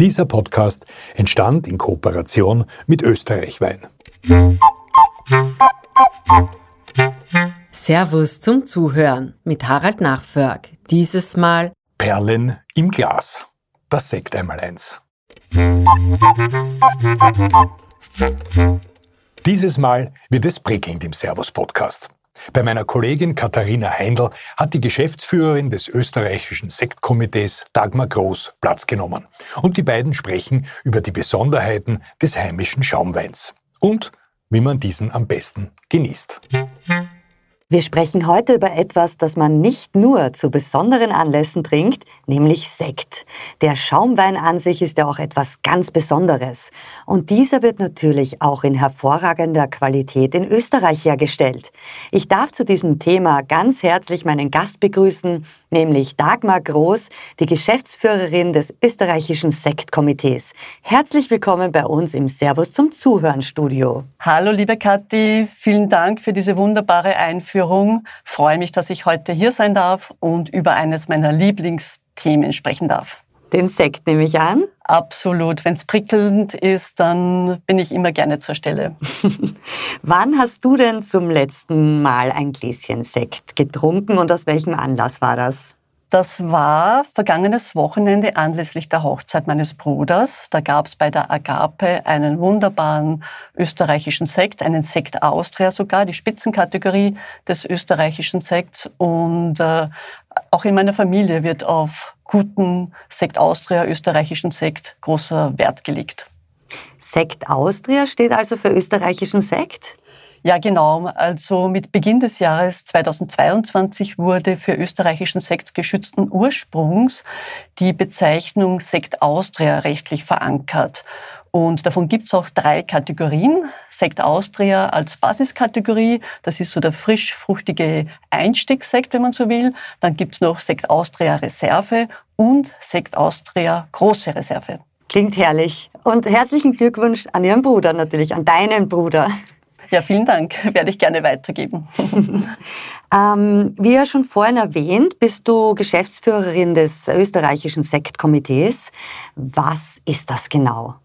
Dieser Podcast entstand in Kooperation mit Österreich Wein. Servus zum Zuhören mit Harald Nachförg. Dieses Mal Perlen im Glas. Das Sekt einmal eins. Dieses Mal wird es prickelnd im Servus-Podcast. Bei meiner Kollegin Katharina Heindl hat die Geschäftsführerin des österreichischen Sektkomitees Dagmar Groß Platz genommen. Und die beiden sprechen über die Besonderheiten des heimischen Schaumweins und wie man diesen am besten genießt. Wir sprechen heute über etwas, das man nicht nur zu besonderen Anlässen trinkt, nämlich Sekt. Der Schaumwein an sich ist ja auch etwas ganz Besonderes. Und dieser wird natürlich auch in hervorragender Qualität in Österreich hergestellt. Ich darf zu diesem Thema ganz herzlich meinen Gast begrüßen, nämlich Dagmar Groß, die Geschäftsführerin des österreichischen Sektkomitees. Herzlich willkommen bei uns im Servus zum Zuhören Studio. Hallo liebe Kathi, vielen Dank für diese wunderbare Einführung Einführung. Freue mich, dass ich heute hier sein darf und über eines meiner Lieblingsthemen sprechen darf. Den Sekt nehme ich an. Absolut. Wenn es prickelnd ist, dann bin ich immer gerne zur Stelle. Wann hast du denn zum letzten Mal ein Gläschen Sekt getrunken und aus welchem Anlass war das? Das war vergangenes Wochenende anlässlich der Hochzeit meines Bruders. Da gab es bei der Agape einen wunderbaren österreichischen Sekt, einen Sekt Austria sogar, die Spitzenkategorie des österreichischen Sekts. Und äh, auch in meiner Familie wird auf guten Sekt Austria, österreichischen Sekt, großer Wert gelegt. Sekt Austria steht also für österreichischen Sekt? Ja, genau. Also mit Beginn des Jahres 2022 wurde für österreichischen Sekt geschützten Ursprungs die Bezeichnung Sekt Austria rechtlich verankert. Und davon gibt es auch drei Kategorien. Sekt Austria als Basiskategorie, das ist so der frisch-fruchtige Einstiegssekt, wenn man so will. Dann gibt es noch Sekt Austria Reserve und Sekt Austria Große Reserve. Klingt herrlich. Und herzlichen Glückwunsch an Ihren Bruder natürlich, an deinen Bruder. Ja, vielen Dank. Werde ich gerne weitergeben. ähm, wie ja schon vorhin erwähnt, bist du Geschäftsführerin des österreichischen Sektkomitees. Was ist das genau?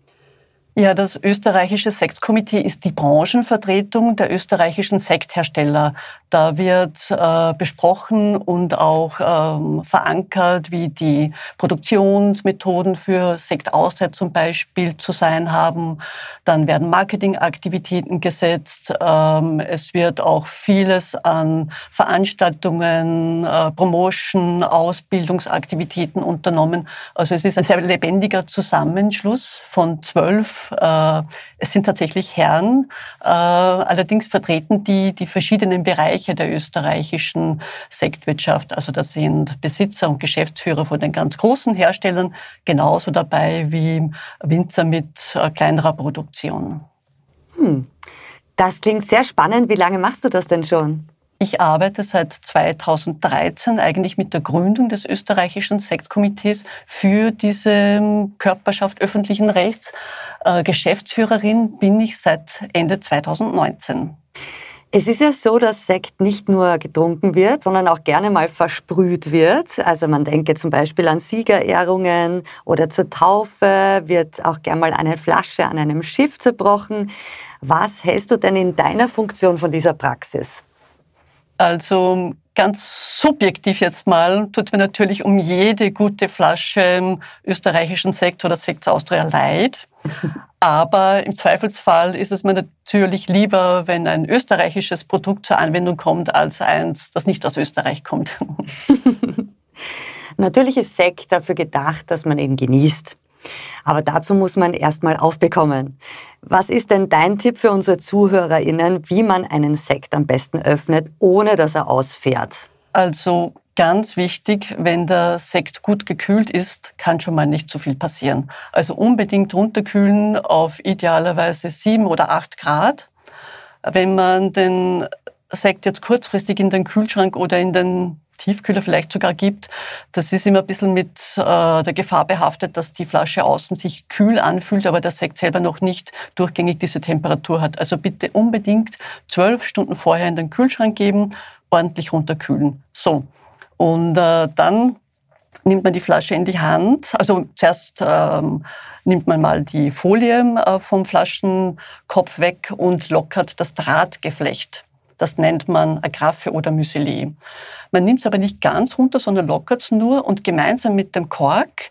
Ja, das österreichische Sektkomitee ist die Branchenvertretung der österreichischen Sekthersteller. Da wird äh, besprochen und auch ähm, verankert, wie die Produktionsmethoden für Sekt Austria zum Beispiel zu sein haben. Dann werden Marketingaktivitäten gesetzt. Ähm, es wird auch vieles an Veranstaltungen, äh, Promotion, Ausbildungsaktivitäten unternommen. Also es ist ein sehr lebendiger Zusammenschluss von zwölf äh, es sind tatsächlich Herren. Äh, allerdings vertreten die die verschiedenen Bereiche der österreichischen Sektwirtschaft. Also da sind Besitzer und Geschäftsführer von den ganz großen Herstellern genauso dabei wie Winzer mit äh, kleinerer Produktion. Hm. Das klingt sehr spannend. Wie lange machst du das denn schon? Ich arbeite seit 2013 eigentlich mit der Gründung des österreichischen Sektkomitees für diese Körperschaft öffentlichen Rechts. Äh, Geschäftsführerin bin ich seit Ende 2019. Es ist ja so, dass Sekt nicht nur getrunken wird, sondern auch gerne mal versprüht wird. Also man denke zum Beispiel an Siegerehrungen oder zur Taufe wird auch gerne mal eine Flasche an einem Schiff zerbrochen. Was hältst du denn in deiner Funktion von dieser Praxis? Also ganz subjektiv jetzt mal, tut mir natürlich um jede gute Flasche österreichischen Sekt oder Sekt Austria leid. Aber im Zweifelsfall ist es mir natürlich lieber, wenn ein österreichisches Produkt zur Anwendung kommt, als eins, das nicht aus Österreich kommt. natürlich ist Sekt dafür gedacht, dass man ihn genießt. Aber dazu muss man erstmal aufbekommen. Was ist denn dein Tipp für unsere ZuhörerInnen, wie man einen Sekt am besten öffnet, ohne dass er ausfährt? Also ganz wichtig, wenn der Sekt gut gekühlt ist, kann schon mal nicht so viel passieren. Also unbedingt runterkühlen auf idealerweise sieben oder acht Grad. Wenn man den Sekt jetzt kurzfristig in den Kühlschrank oder in den Tiefkühler vielleicht sogar gibt. Das ist immer ein bisschen mit äh, der Gefahr behaftet, dass die Flasche außen sich kühl anfühlt, aber der Sekt selber noch nicht durchgängig diese Temperatur hat. Also bitte unbedingt zwölf Stunden vorher in den Kühlschrank geben, ordentlich runterkühlen. So. Und äh, dann nimmt man die Flasche in die Hand. Also zuerst ähm, nimmt man mal die Folie äh, vom Flaschenkopf weg und lockert das Drahtgeflecht. Das nennt man Agraffe oder Muesli. Man nimmt es aber nicht ganz runter, sondern lockert es nur und gemeinsam mit dem Kork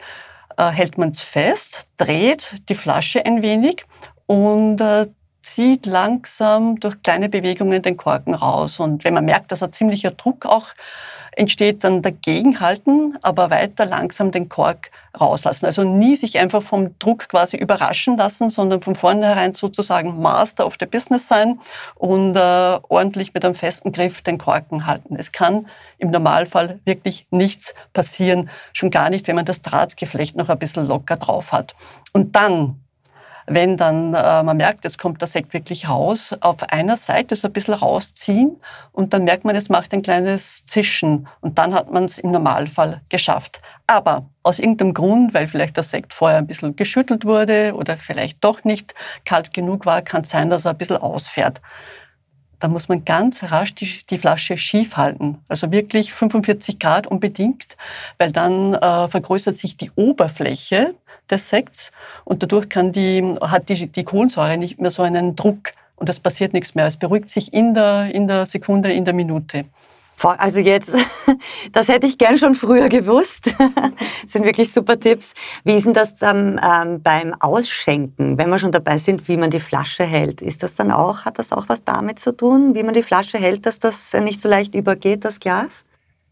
äh, hält man es fest, dreht die Flasche ein wenig und äh, zieht langsam durch kleine Bewegungen den Korken raus. Und wenn man merkt, dass ein ziemlicher Druck auch entsteht, dann dagegenhalten, aber weiter langsam den Kork rauslassen. Also nie sich einfach vom Druck quasi überraschen lassen, sondern von vornherein sozusagen Master of the Business sein und äh, ordentlich mit einem festen Griff den Korken halten. Es kann im Normalfall wirklich nichts passieren, schon gar nicht, wenn man das Drahtgeflecht noch ein bisschen locker drauf hat. Und dann wenn dann äh, man merkt, jetzt kommt der Sekt wirklich raus, auf einer Seite so ein bisschen rausziehen und dann merkt man, es macht ein kleines Zischen und dann hat man es im Normalfall geschafft. Aber aus irgendeinem Grund, weil vielleicht der Sekt vorher ein bisschen geschüttelt wurde oder vielleicht doch nicht kalt genug war, kann es sein, dass er ein bisschen ausfährt da muss man ganz rasch die, die, Flasche schief halten. Also wirklich 45 Grad unbedingt, weil dann äh, vergrößert sich die Oberfläche des Sekts und dadurch kann die, hat die, die Kohlensäure nicht mehr so einen Druck und es passiert nichts mehr. Es beruhigt sich in der, in der Sekunde, in der Minute. Also jetzt, das hätte ich gern schon früher gewusst. Das sind wirklich super Tipps. Wie ist denn das dann ähm, beim Ausschenken, wenn wir schon dabei sind, wie man die Flasche hält? Ist das dann auch, hat das auch was damit zu tun, wie man die Flasche hält, dass das nicht so leicht übergeht, das Glas?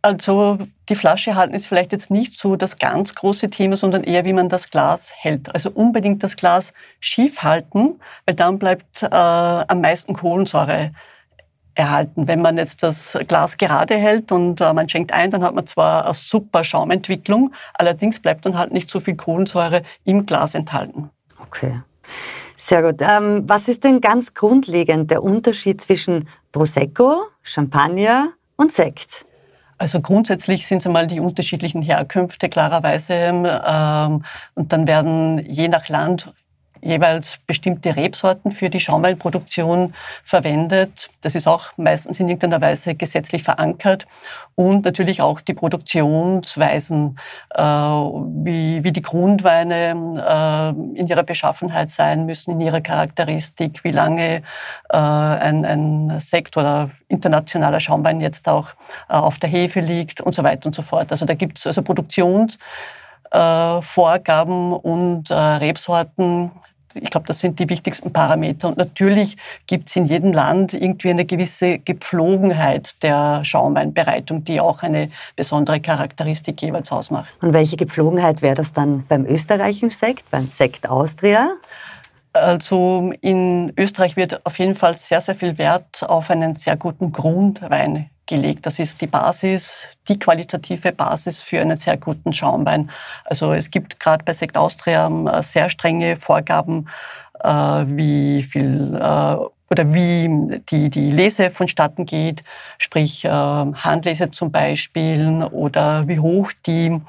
Also die Flasche halten ist vielleicht jetzt nicht so das ganz große Thema, sondern eher, wie man das Glas hält. Also unbedingt das Glas schief halten, weil dann bleibt äh, am meisten Kohlensäure erhalten. Wenn man jetzt das Glas gerade hält und äh, man schenkt ein, dann hat man zwar eine super Schaumentwicklung, allerdings bleibt dann halt nicht so viel Kohlensäure im Glas enthalten. Okay. Sehr gut. Ähm, was ist denn ganz grundlegend der Unterschied zwischen Prosecco, Champagner und Sekt? Also grundsätzlich sind es einmal die unterschiedlichen Herkünfte klarerweise ähm, und dann werden je nach Land jeweils bestimmte Rebsorten für die Schaumweinproduktion verwendet. Das ist auch meistens in irgendeiner Weise gesetzlich verankert. Und natürlich auch die Produktionsweisen, äh, wie, wie die Grundweine äh, in ihrer Beschaffenheit sein müssen, in ihrer Charakteristik, wie lange äh, ein, ein Sekt oder internationaler Schaumwein jetzt auch äh, auf der Hefe liegt und so weiter und so fort. Also da gibt es also Produktions Vorgaben und äh, Rebsorten. Ich glaube, das sind die wichtigsten Parameter. Und natürlich gibt es in jedem Land irgendwie eine gewisse Gepflogenheit der Schaumweinbereitung, die auch eine besondere Charakteristik jeweils ausmacht. Und welche Gepflogenheit wäre das dann beim österreichischen Sekt, beim Sekt Austria? Also in Österreich wird auf jeden Fall sehr, sehr viel Wert auf einen sehr guten Grundwein gelegt. Das ist die Basis, die qualitative Basis für einen sehr guten Schaumwein. Also es gibt gerade bei Sekt Austria äh, sehr strenge Vorgaben, äh, wie viel äh, oder wie die, die Lese vonstatten geht, sprich Handlese zum Beispiel oder wie hoch die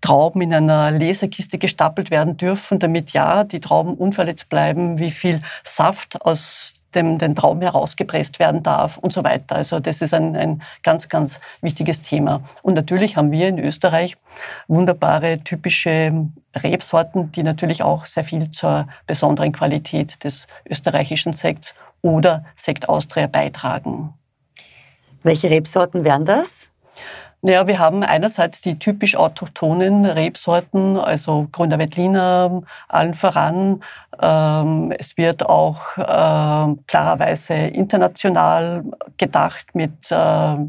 Trauben in einer Lesekiste gestapelt werden dürfen, damit ja die Trauben unverletzt bleiben, wie viel Saft aus dem, den Traum herausgepresst werden darf und so weiter. Also das ist ein, ein ganz, ganz wichtiges Thema. Und natürlich haben wir in Österreich wunderbare typische Rebsorten, die natürlich auch sehr viel zur besonderen Qualität des österreichischen Sekts oder Sekt Austria beitragen. Welche Rebsorten wären das? Naja, wir haben einerseits die typisch autochthonen Rebsorten, also Grüner Veltliner, allen voran. Ähm, es wird auch äh, klarerweise international gedacht mit äh,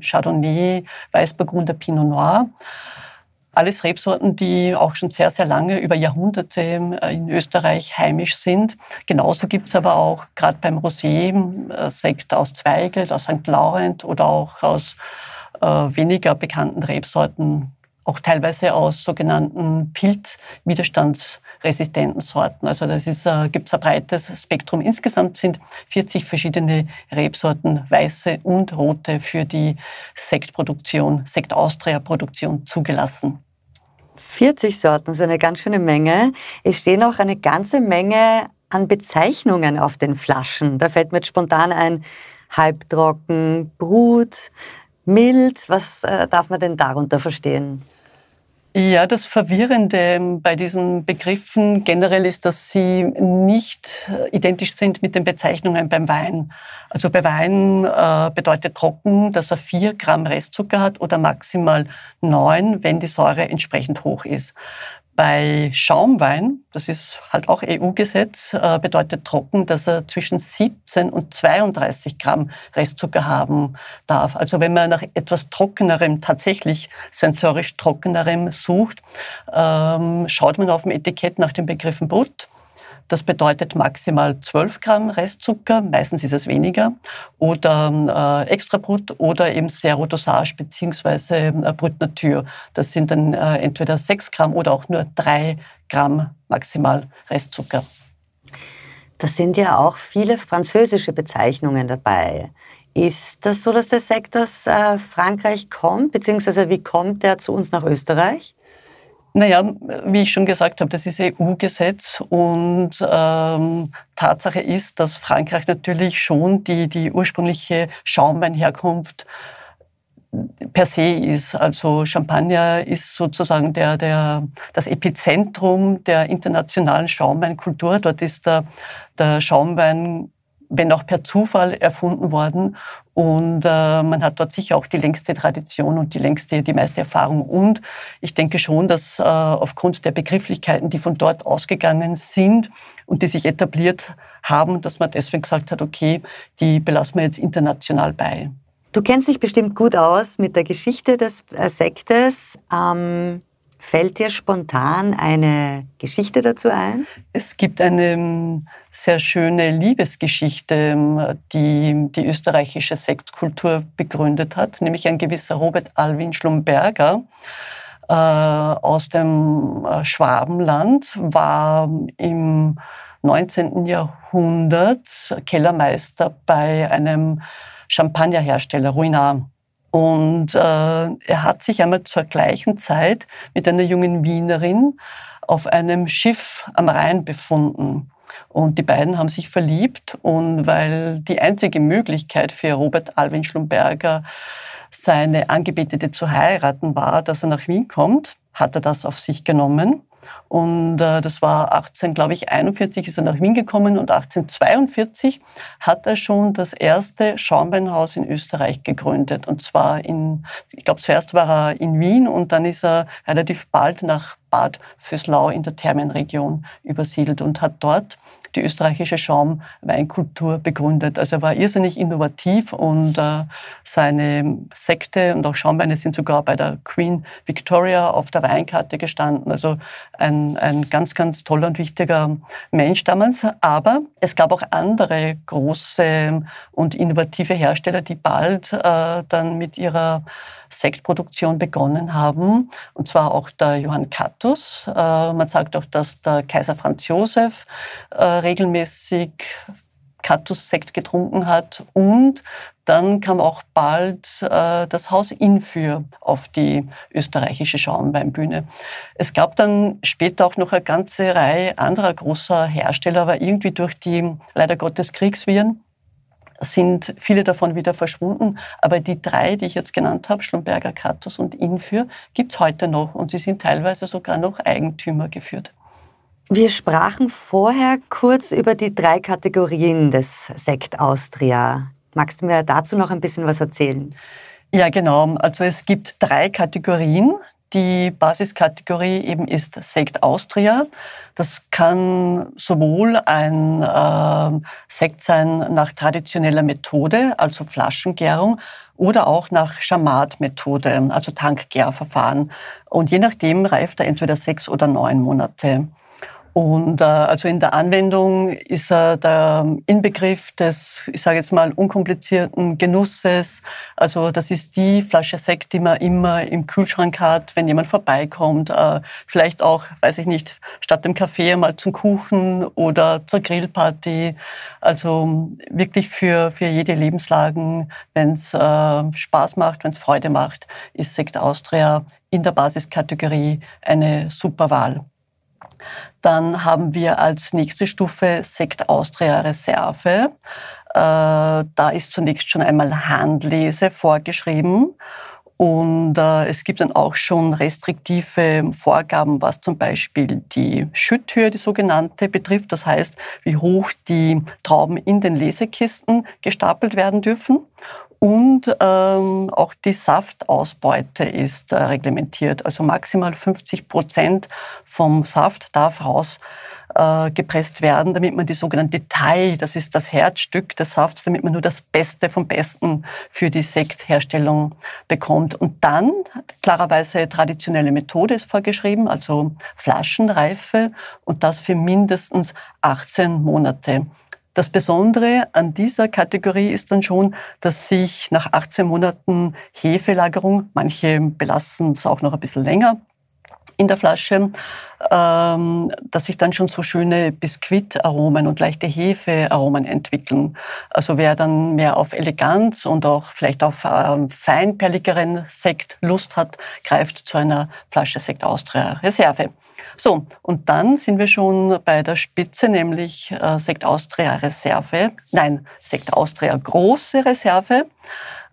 Chardonnay, Weißburgunder, Pinot Noir. Alles Rebsorten, die auch schon sehr, sehr lange, über Jahrhunderte äh, in Österreich heimisch sind. Genauso gibt es aber auch gerade beim Rosé äh, Sekt aus Zweigelt, aus St. Laurent oder auch aus weniger bekannten Rebsorten, auch teilweise aus sogenannten pilzwiderstandsresistenten Sorten. Also das ist, äh, gibt es ein breites Spektrum. Insgesamt sind 40 verschiedene Rebsorten, weiße und rote, für die Sektproduktion, Sekt Austria-Produktion zugelassen. 40 Sorten ist eine ganz schöne Menge. Es stehen auch eine ganze Menge an Bezeichnungen auf den Flaschen. Da fällt mir jetzt spontan ein Halbtrocken, Brut, mild. Was äh, darf man denn darunter verstehen? Ja, das Verwirrende bei diesen Begriffen generell ist, dass sie nicht identisch sind mit den Bezeichnungen beim Wein. Also bei Wein äh, bedeutet trocken, dass er vier Gramm Restzucker hat oder maximal neun, wenn die Säure entsprechend hoch ist. Bei Schaumwein, das ist halt auch EU-Gesetz, äh, bedeutet trocken, dass er zwischen 17 und 32 Gramm Restzucker haben darf. Also wenn man nach etwas Trockenerem, tatsächlich sensorisch Trockenerem sucht, ähm, schaut man auf dem Etikett nach den Begriffen Brut das bedeutet maximal 12 Gramm Restzucker, meistens ist es weniger, oder äh, Extrabrut oder eben Serodosage beziehungsweise äh, Brut. Das sind dann äh, entweder 6 Gramm oder auch nur 3 Gramm maximal Restzucker. Da sind ja auch viele französische Bezeichnungen dabei. Ist das so, dass der Sekt aus äh, Frankreich kommt, beziehungsweise wie kommt der zu uns nach Österreich? Naja, wie ich schon gesagt habe, das ist EU-Gesetz und ähm, Tatsache ist, dass Frankreich natürlich schon die, die ursprüngliche Schaumweinherkunft per se ist. Also Champagner ist sozusagen der, der, das Epizentrum der internationalen Schaumweinkultur. Dort ist der, der Schaumwein wenn auch per Zufall erfunden worden. Und äh, man hat dort sicher auch die längste Tradition und die längste, die meiste Erfahrung. Und ich denke schon, dass äh, aufgrund der Begrifflichkeiten, die von dort ausgegangen sind und die sich etabliert haben, dass man deswegen gesagt hat, okay, die belassen wir jetzt international bei. Du kennst dich bestimmt gut aus mit der Geschichte des äh, Sektes. Ähm Fällt dir spontan eine Geschichte dazu ein? Es gibt eine ähm, sehr schöne Liebesgeschichte, ähm, die die österreichische Sektkultur begründet hat, nämlich ein gewisser Robert Alwin Schlumberger äh, aus dem äh, Schwabenland war im 19. Jahrhundert Kellermeister bei einem Champagnerhersteller Ruinart. Und äh, er hat sich einmal zur gleichen Zeit mit einer jungen Wienerin auf einem Schiff am Rhein befunden. Und die beiden haben sich verliebt. Und weil die einzige Möglichkeit für Robert Alwin Schlumberger, seine Angebetete zu heiraten war, dass er nach Wien kommt, hat er das auf sich genommen. Und äh, das war 18, glaube ich, 41 ist er nach Wien gekommen und 1842 hat er schon das erste Schaumweinhaus in Österreich gegründet. Und zwar in, ich glaube, zuerst war er in Wien und dann ist er relativ bald nach Bad Füßlau in der Thermenregion übersiedelt und hat dort die österreichische Schaumweinkultur begründet. Also er war irrsinnig innovativ und äh, seine Sekte und auch Schaumweine sind sogar bei der Queen Victoria auf der Weinkarte gestanden. Also ein, ein ganz, ganz toller und wichtiger Mensch damals. Aber es gab auch andere große und innovative Hersteller, die bald äh, dann mit ihrer Sektproduktion begonnen haben, und zwar auch der Johann Cattus. Äh, man sagt auch, dass der Kaiser Franz Josef äh, regelmäßig Cattus-Sekt getrunken hat und dann kam auch bald äh, das Haus Infür auf die österreichische Schaumweinbühne. Es gab dann später auch noch eine ganze Reihe anderer großer Hersteller, aber irgendwie durch die leider Gottes Kriegsviren sind viele davon wieder verschwunden. Aber die drei, die ich jetzt genannt habe, Schlumberger, Kratos und Infür, gibt es heute noch und sie sind teilweise sogar noch Eigentümer geführt. Wir sprachen vorher kurz über die drei Kategorien des Sekt Austria. Magst du mir dazu noch ein bisschen was erzählen? Ja, genau. Also es gibt drei Kategorien. Die Basiskategorie eben ist Sekt Austria. Das kann sowohl ein äh, Sekt sein nach traditioneller Methode, also Flaschengärung, oder auch nach Schamat-Methode, also Tankgärverfahren. Und je nachdem reift er entweder sechs oder neun Monate. Und äh, also in der Anwendung ist er der Inbegriff des, ich sage jetzt mal, unkomplizierten Genusses. Also das ist die Flasche Sekt, die man immer im Kühlschrank hat, wenn jemand vorbeikommt. Äh, vielleicht auch, weiß ich nicht, statt dem Kaffee mal zum Kuchen oder zur Grillparty. Also wirklich für, für jede Lebenslagen, wenn es äh, Spaß macht, wenn es Freude macht, ist Sekt Austria in der Basiskategorie eine super Wahl. Dann haben wir als nächste Stufe Sekt Austria Reserve. Äh, da ist zunächst schon einmal Handlese vorgeschrieben. Und äh, es gibt dann auch schon restriktive Vorgaben, was zum Beispiel die Schütthöhe, die sogenannte, betrifft. Das heißt, wie hoch die Trauben in den Lesekisten gestapelt werden dürfen. Und ähm, auch die Saftausbeute ist äh, reglementiert. Also maximal 50 Prozent vom Saft darf raus äh, werden, damit man die sogenannte Thai, das ist das Herzstück des Safts, damit man nur das Beste vom Besten für die Sektherstellung bekommt. Und dann, klarerweise traditionelle Methode ist vorgeschrieben, also Flaschenreife und das für mindestens 18 Monate. Das Besondere an dieser Kategorie ist dann schon, dass sich nach 18 Monaten Hefelagerung, manche belassen es auch noch ein bisschen länger, in der Flasche, ähm, dass sich dann schon so schöne Biskuitaromen und leichte Hefearomen entwickeln. Also wer dann mehr auf Eleganz und auch vielleicht auf ähm, feinperligeren Sekt Lust hat, greift zu einer Flasche Sekt Austria Reserve. So, und dann sind wir schon bei der Spitze, nämlich äh, Sekt Austria Reserve. Nein, Sekt Austria Große Reserve.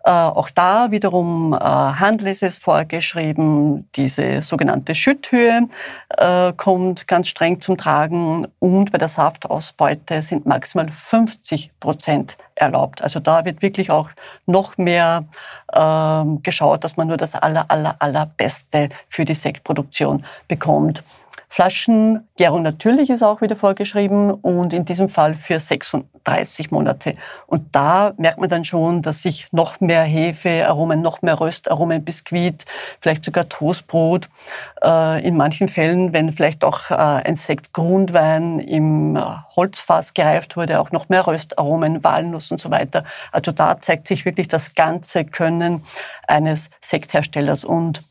Äh, auch da wiederum äh, Handlese ist vorgeschrieben, diese sogenannte Schütthöhe äh, kommt ganz streng zum Tragen und bei der Saftausbeute sind maximal 50 Prozent erlaubt. Also da wird wirklich auch noch mehr ähm, geschaut, dass man nur das aller, aller, allerbeste für die Sektproduktion bekommt. Flaschengärung natürlich ist auch wieder vorgeschrieben und in diesem Fall für 36 Monate. Und da merkt man dann schon, dass sich noch mehr Hefearomen, noch mehr Röstaromen, Biskuit, vielleicht sogar Toastbrot, äh, in manchen Fällen, wenn vielleicht auch äh, ein Sekt Grundwein im äh, Holzfass gereift wurde, auch noch mehr Röstaromen, Walnuss und so weiter. Also da zeigt sich wirklich das ganze Können eines Sektherstellers und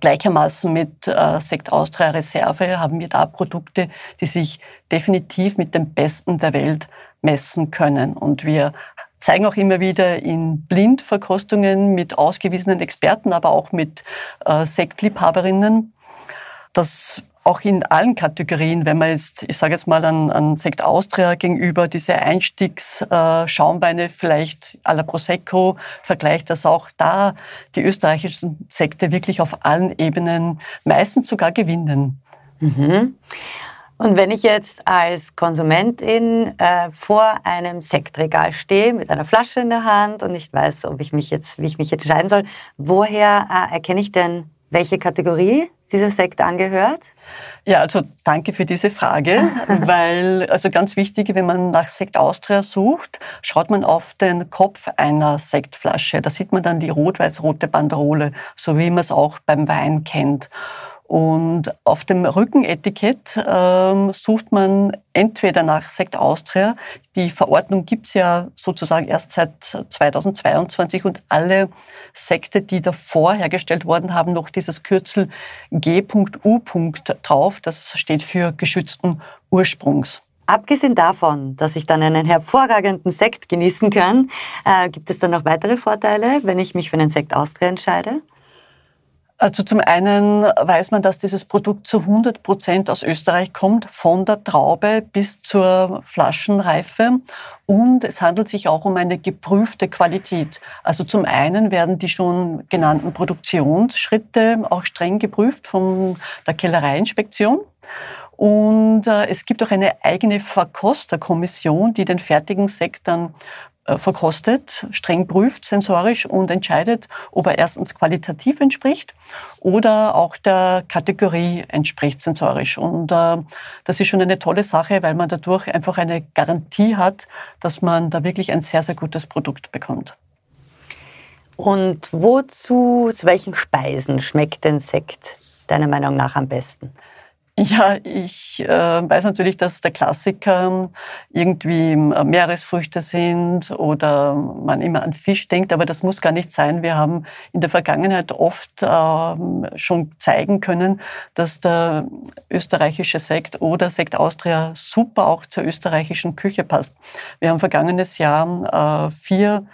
Gleichermaßen mit äh, Sekt Austria Reserve haben wir da Produkte, die sich definitiv mit dem Besten der Welt messen können. Und wir zeigen auch immer wieder in Blindverkostungen mit ausgewiesenen Experten, aber auch mit äh, Sektliebhaberinnen, dass auch in allen Kategorien, wenn man jetzt, ich sage jetzt mal an, an Sekt Austria gegenüber diese Einstiegsschaumweine äh, vielleicht à la Prosecco vergleicht, dass auch da die österreichischen Sekte wirklich auf allen Ebenen meistens sogar gewinnen. Mhm. Und wenn ich jetzt als Konsumentin äh, vor einem Sektregal stehe mit einer Flasche in der Hand und nicht weiß, ob ich mich jetzt, wie ich mich jetzt entscheiden soll, woher äh, erkenne ich denn welche Kategorie dieser Sekt angehört? Ja, also danke für diese Frage, weil also ganz wichtig, wenn man nach Sekt Austria sucht, schaut man auf den Kopf einer Sektflasche. Da sieht man dann die rot-weiß-rote Banderole, so wie man es auch beim Wein kennt. Und auf dem Rückenetikett ähm, sucht man entweder nach Sekt Austria. Die Verordnung gibt's ja sozusagen erst seit 2022 und alle Sekte, die davor hergestellt worden haben, noch dieses Kürzel G.U. drauf. Das steht für geschützten Ursprungs. Abgesehen davon, dass ich dann einen hervorragenden Sekt genießen kann, äh, gibt es dann noch weitere Vorteile, wenn ich mich für einen Sekt Austria entscheide? Also zum einen weiß man, dass dieses Produkt zu 100 Prozent aus Österreich kommt, von der Traube bis zur Flaschenreife. Und es handelt sich auch um eine geprüfte Qualität. Also zum einen werden die schon genannten Produktionsschritte auch streng geprüft von der Kellereiinspektion. Und äh, es gibt auch eine eigene Verkosterkommission, die den fertigen Sekt dann verkostet, streng prüft sensorisch und entscheidet, ob er erstens qualitativ entspricht oder auch der Kategorie entspricht sensorisch. Und äh, das ist schon eine tolle Sache, weil man dadurch einfach eine Garantie hat, dass man da wirklich ein sehr, sehr gutes Produkt bekommt. Und wozu, zu welchen Speisen schmeckt denn Sekt deiner Meinung nach am besten? Ja, ich äh, weiß natürlich, dass der Klassiker irgendwie äh, Meeresfrüchte sind oder man immer an Fisch denkt, aber das muss gar nicht sein. Wir haben in der Vergangenheit oft äh, schon zeigen können, dass der österreichische Sekt oder Sekt Austria super auch zur österreichischen Küche passt. Wir haben vergangenes Jahr äh, vier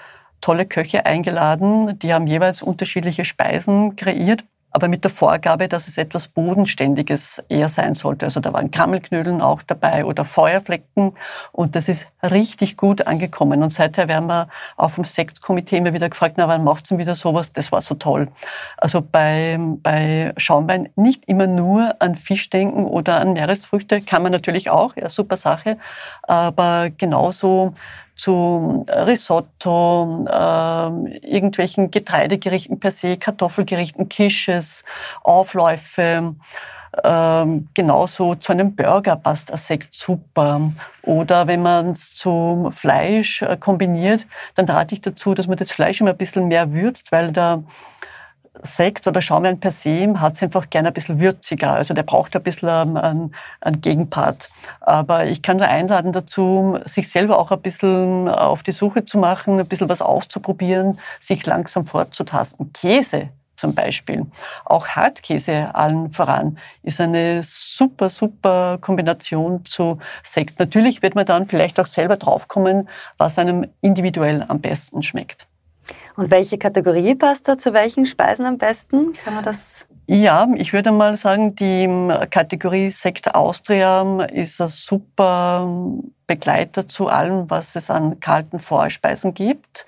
tolle Köche eingeladen, die haben jeweils unterschiedliche Speisen kreiert aber mit der Vorgabe, dass es etwas Bodenständiges eher sein sollte. Also da waren Krammelknödeln auch dabei oder Feuerflecken und das ist richtig gut angekommen. Und seither werden wir auch vom Sektkomitee immer wieder gefragt, na, wann macht's denn wieder sowas? Das war so toll. Also bei, bei Schaumwein nicht immer nur an Fisch denken oder an Meeresfrüchte, kann man natürlich auch, ja, super Sache, aber genauso zu Risotto, äh, irgendwelchen Getreidegerichten per se, Kartoffelgerichten, Kisches, Aufläufe. Ähm, genauso zu einem Burger passt ein Sekt super. Oder wenn man es zum Fleisch äh, kombiniert, dann rate ich dazu, dass man das Fleisch immer ein bisschen mehr würzt, weil der Sekt oder Schaumwein per se hat es einfach gerne ein bisschen würziger. Also der braucht ein bisschen einen, einen, Gegenpart. Aber ich kann nur einladen dazu, sich selber auch ein bisschen auf die Suche zu machen, ein bisschen was auszuprobieren, sich langsam fortzutasten. Käse zum Beispiel. Auch Hartkäse allen voran ist eine super, super Kombination zu Sekt. Natürlich wird man dann vielleicht auch selber draufkommen, was einem individuell am besten schmeckt. Und welche Kategorie passt da zu welchen Speisen am besten? Kann man das? Ja, ich würde mal sagen, die Kategorie Sekt Austria ist ein super Begleiter zu allem, was es an kalten Vorspeisen gibt.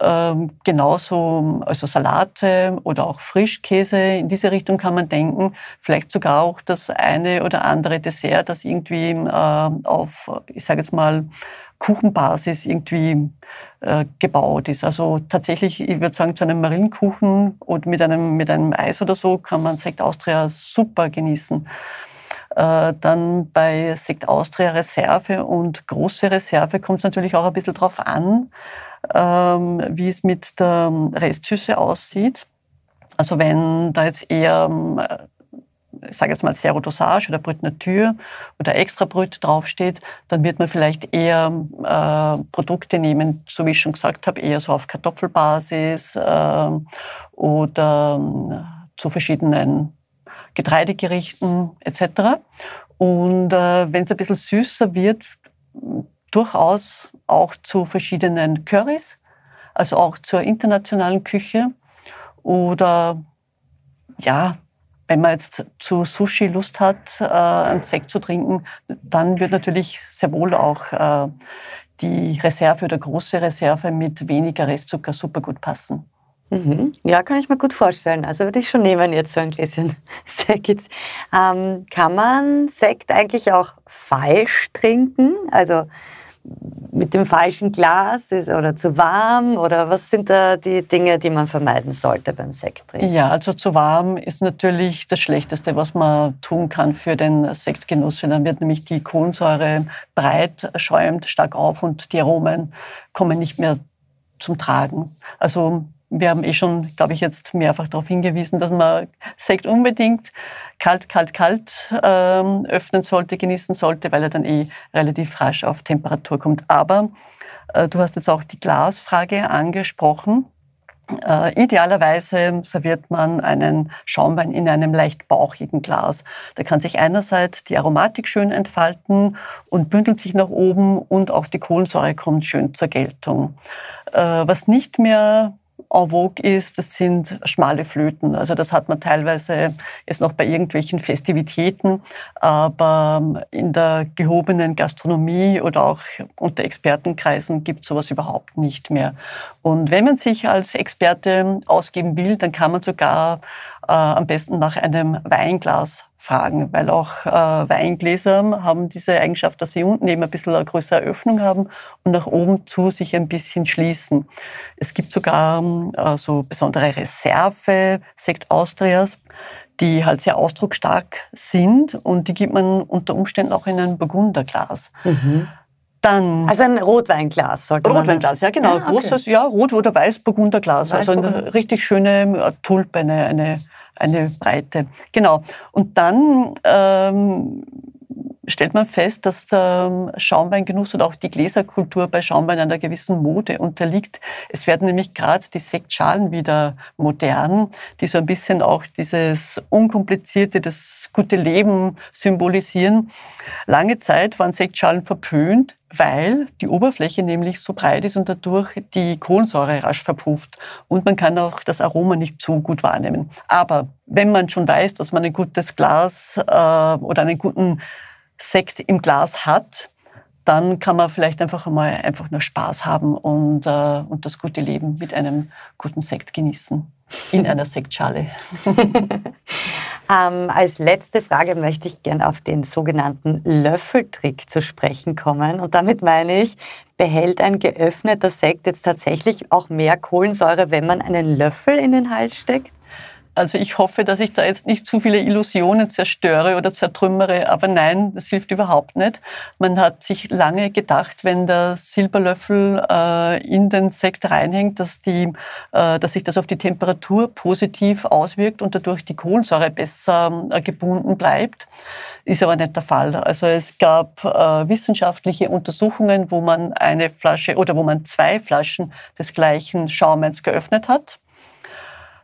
Ähm, genauso also Salate oder auch Frischkäse, in diese Richtung kann man denken. Vielleicht sogar auch das eine oder andere Dessert, das irgendwie äh, auf, ich sage jetzt mal, Kuchenbasis irgendwie äh, gebaut ist. Also tatsächlich, ich würde sagen, zu einem Marillenkuchen und mit einem, mit einem Eis oder so kann man Sekt Austria super genießen. Äh, dann bei Sekt Austria Reserve und große Reserve kommt es natürlich auch ein bisschen drauf an, ähm, wie es mit der Restsüße aussieht. Also wenn da jetzt eher ich sage jetzt mal Zero Dosage oder Brut Natur oder Extra Brut draufsteht, dann wird man vielleicht eher äh, Produkte nehmen, so wie ich schon gesagt habe, eher so auf Kartoffelbasis äh, oder äh, zu verschiedenen Getreidegerichten etc. Und äh, wenn es ein bisschen süßer wird, durchaus auch zu verschiedenen Currys, also auch zur internationalen Küche oder ja, wenn man jetzt zu Sushi Lust hat, äh, einen Sekt zu trinken, dann wird natürlich sehr wohl auch äh, die Reserve oder große Reserve mit weniger Restzucker super gut passen. Mhm. Ja, kann ich mir gut vorstellen. Also würde ich schon nehmen jetzt so ein Gläschen Sekt. Ähm, kann man Sekt eigentlich auch falsch trinken? Also mit dem falschen Glas ist oder zu warm oder was sind da die Dinge, die man vermeiden sollte beim Sekttrinken? Ja, also zu warm ist natürlich das Schlechteste, was man tun kann für den Sektgenuss. Dann wird nämlich die Kohlensäure breit, schäumt stark auf und die Aromen kommen nicht mehr zum Tragen. Also wir haben eh schon, glaube ich, jetzt mehrfach darauf hingewiesen, dass man Sekt unbedingt kalt, kalt, kalt ähm, öffnen sollte, genießen sollte, weil er dann eh relativ rasch auf Temperatur kommt. Aber äh, du hast jetzt auch die Glasfrage angesprochen. Äh, idealerweise serviert man einen Schaumwein in einem leicht bauchigen Glas. Da kann sich einerseits die Aromatik schön entfalten und bündelt sich nach oben und auch die Kohlensäure kommt schön zur Geltung. Äh, was nicht mehr en vogue ist, das sind schmale Flöten. Also das hat man teilweise jetzt noch bei irgendwelchen Festivitäten, aber in der gehobenen Gastronomie oder auch unter Expertenkreisen gibt sowas überhaupt nicht mehr. Und wenn man sich als Experte ausgeben will, dann kann man sogar äh, am besten nach einem Weinglas fragen, weil auch äh, Weingläser haben diese Eigenschaft, dass sie unten eben ein bisschen eine größere Öffnung haben und nach oben zu sich ein bisschen schließen. Es gibt sogar äh, so besondere Reserve Sekt Austrias, die halt sehr ausdrucksstark sind und die gibt man unter Umständen auch in ein Burgunderglas. Mhm. Dann also ein Rotweinglas sollte Rotweinglas, ja genau. Ah, okay. Großes, ja, Rot- oder Weiß-Burgunderglas. Weiß also eine richtig schöne äh, Tulpe, eine, eine eine Breite. Genau. Und dann ähm, stellt man fest, dass der Schaumweingenuss und auch die Gläserkultur bei Schaumwein einer gewissen Mode unterliegt. Es werden nämlich gerade die Sektschalen wieder modern, die so ein bisschen auch dieses unkomplizierte, das gute Leben symbolisieren. Lange Zeit waren Sektschalen verpönt, weil die Oberfläche nämlich so breit ist und dadurch die Kohlensäure rasch verpufft und man kann auch das Aroma nicht so gut wahrnehmen. Aber wenn man schon weiß, dass man ein gutes Glas äh, oder einen guten Sekt im Glas hat, dann kann man vielleicht einfach einmal einfach nur Spaß haben und, äh, und das gute Leben mit einem guten Sekt genießen in einer Sektschale. ähm, als letzte Frage möchte ich gerne auf den sogenannten Löffeltrick zu sprechen kommen. Und damit meine ich, behält ein geöffneter Sekt jetzt tatsächlich auch mehr Kohlensäure, wenn man einen Löffel in den Hals steckt? Also ich hoffe, dass ich da jetzt nicht zu viele Illusionen zerstöre oder zertrümmere, aber nein, das hilft überhaupt nicht. Man hat sich lange gedacht, wenn der Silberlöffel äh, in den Sekt reinhängt, dass, die, äh, dass sich das auf die Temperatur positiv auswirkt und dadurch die Kohlensäure besser äh, gebunden bleibt. Ist aber nicht der Fall. Also es gab äh, wissenschaftliche Untersuchungen, wo man eine Flasche oder wo man zwei Flaschen des gleichen Schaumweins geöffnet hat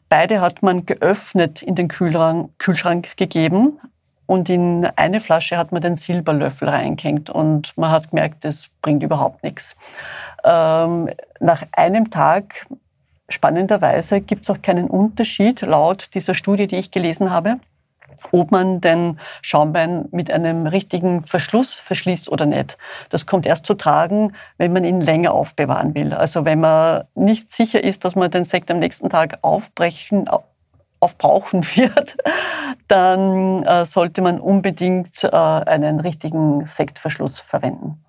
Beide hat man geöffnet in den Kühlschrank, Kühlschrank gegeben und in eine Flasche hat man den Silberlöffel reingehängt und man hat gemerkt, das bringt überhaupt nichts. Ähm, nach einem Tag, spannenderweise, gibt es auch keinen Unterschied laut dieser Studie, die ich gelesen habe ob man den Schaumwein mit einem richtigen Verschluss verschließt oder nicht. Das kommt erst zu tragen, wenn man ihn länger aufbewahren will. Also wenn man nicht sicher ist, dass man den Sekt am nächsten Tag aufbrechen, aufbrauchen wird, dann äh, sollte man unbedingt äh, einen richtigen Sektverschluss verwenden.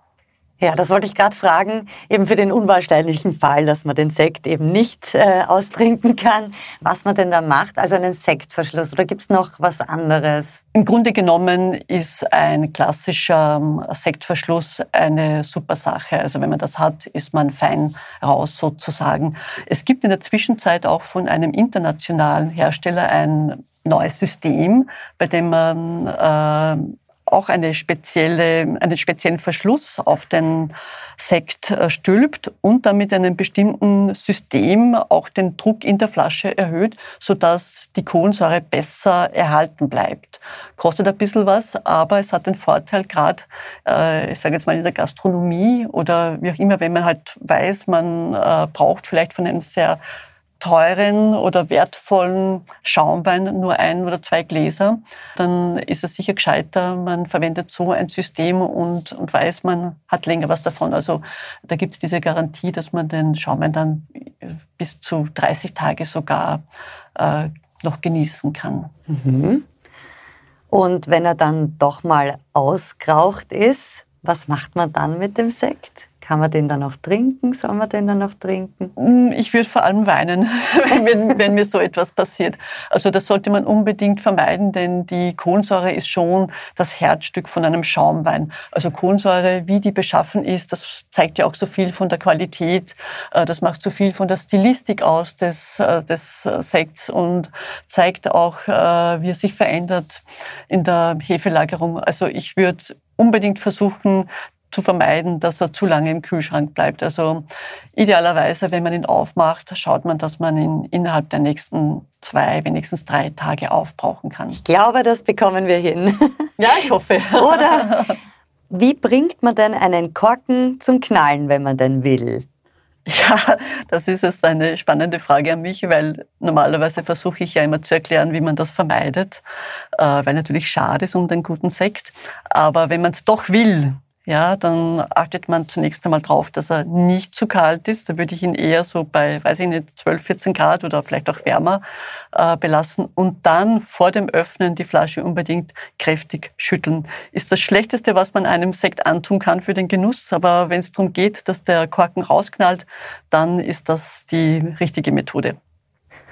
Ja, das wollte ich gerade fragen, eben für den unwahrscheinlichen Fall, dass man den Sekt eben nicht äh, austrinken kann, was man denn da macht, also einen Sektverschluss oder gibt es noch was anderes? Im Grunde genommen ist ein klassischer ähm, Sektverschluss eine super Sache. Also wenn man das hat, ist man fein raus sozusagen. Es gibt in der Zwischenzeit auch von einem internationalen Hersteller ein neues System, bei dem man äh, auch eine spezielle, einen speziellen Verschluss auf den Sekt äh, stülpt und damit einem bestimmten System auch den Druck in der Flasche erhöht, sodass die Kohlensäure besser erhalten bleibt. Kostet ein bisschen was, aber es hat den Vorteil, gerade, äh, ich sage jetzt mal in der Gastronomie oder wie auch immer, wenn man halt weiß, man äh, braucht vielleicht von einem sehr teuren oder wertvollen Schaumwein nur ein oder zwei Gläser, dann ist es sicher gescheiter, man verwendet so ein System und, und weiß, man hat länger was davon. Also da gibt es diese Garantie, dass man den Schaumwein dann bis zu 30 Tage sogar äh, noch genießen kann. Mhm. Und wenn er dann doch mal ausgeraucht ist, was macht man dann mit dem Sekt? Kann man den dann noch trinken? Soll man den dann noch trinken? Mm, ich würde vor allem weinen, wenn, wenn, mir so etwas passiert. Also das sollte man unbedingt vermeiden, denn die Kohlensäure ist schon das Herzstück von einem Schaumwein. Also Kohlensäure, wie die beschaffen ist, das zeigt ja auch so viel von der Qualität. Äh, das macht so viel von der Stilistik aus des, äh, des Sekts und zeigt auch, äh, wie er sich verändert in der Hefelagerung. Also ich würde unbedingt versuchen, zu vermeiden, dass er zu lange im Kühlschrank bleibt. Also idealerweise, wenn man ihn aufmacht, schaut man, dass man ihn innerhalb der nächsten zwei, wenigstens drei Tage aufbrauchen kann. Ich glaube, das bekommen wir hin. Ja, ich hoffe. Oder wie bringt man denn einen Korken zum Knallen, wenn man denn will? Ja, das ist jetzt eine spannende Frage an mich, weil normalerweise versuche ich ja immer zu erklären, wie man das vermeidet, äh, weil natürlich schade ist um den guten Sekt. Aber wenn man es doch will, ja, dann achtet man zunächst einmal drauf, dass er nicht zu kalt ist. Da würde ich ihn eher so bei, weiß ich nicht, 12, 14 Grad oder vielleicht auch wärmer äh, belassen. Und dann vor dem Öffnen die Flasche unbedingt kräftig schütteln. Ist das Schlechteste, was man einem Sekt antun kann für den Genuss. Aber wenn es darum geht, dass der Korken rausknallt, dann ist das die richtige Methode.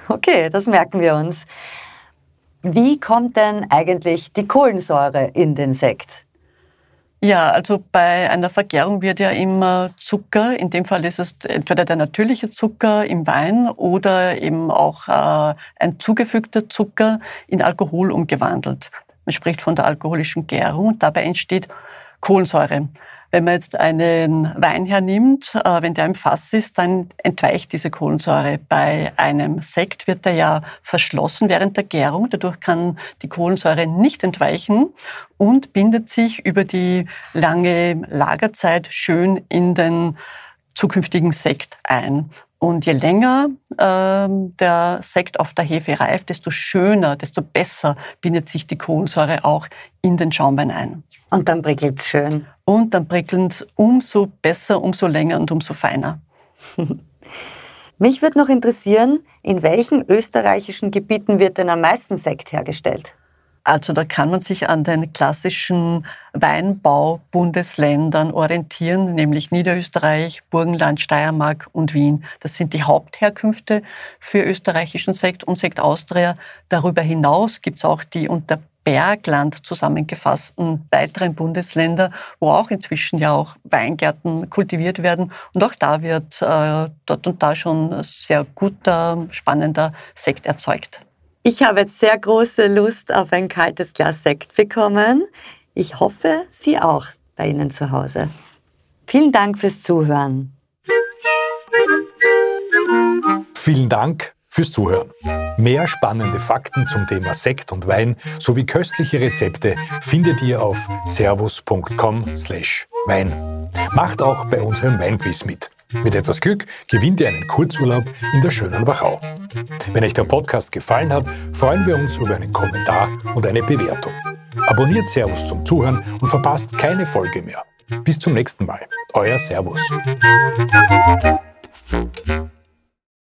Okay, das merken wir uns. Wie kommt denn eigentlich die Kohlensäure in den Sekt? Ja, also bei einer Vergärung wird ja immer Zucker, in dem Fall ist es entweder der natürliche Zucker im Wein oder eben auch äh, ein zugefügter Zucker in Alkohol umgewandelt. Man spricht von der alkoholischen Gärung und dabei entsteht Kohlensäure. Wenn man jetzt einen Wein hernimmt, äh, wenn der im Fass ist, dann entweicht diese Kohlensäure. Bei einem Sekt wird er ja verschlossen während der Gärung. Dadurch kann die Kohlensäure nicht entweichen und bindet sich über die lange Lagerzeit schön in den zukünftigen Sekt ein. Und je länger äh, der Sekt auf der Hefe reift, desto schöner, desto besser bindet sich die Kohlensäure auch in den Schaumwein ein. Und dann prickelt es schön. Und dann prickelt es umso besser, umso länger und umso feiner. Mich würde noch interessieren, in welchen österreichischen Gebieten wird denn am meisten Sekt hergestellt? Also da kann man sich an den klassischen Weinbaubundesländern orientieren, nämlich Niederösterreich, Burgenland, Steiermark und Wien. Das sind die Hauptherkünfte für österreichischen Sekt und Sekt Austria. Darüber hinaus gibt es auch die unter Bergland zusammengefassten weiteren Bundesländer, wo auch inzwischen ja auch Weingärten kultiviert werden. Und auch da wird äh, dort und da schon sehr guter, spannender Sekt erzeugt. Ich habe jetzt sehr große Lust auf ein kaltes Glas Sekt bekommen. Ich hoffe, Sie auch bei Ihnen zu Hause. Vielen Dank fürs Zuhören. Vielen Dank fürs Zuhören. Mehr spannende Fakten zum Thema Sekt und Wein sowie köstliche Rezepte findet ihr auf servus.com/wein. Macht auch bei unserem Weinquiz mit. Mit etwas Glück gewinnt ihr einen Kurzurlaub in der schönen Wachau. Wenn euch der Podcast gefallen hat, freuen wir uns über einen Kommentar und eine Bewertung. Abonniert Servus zum Zuhören und verpasst keine Folge mehr. Bis zum nächsten Mal. Euer Servus.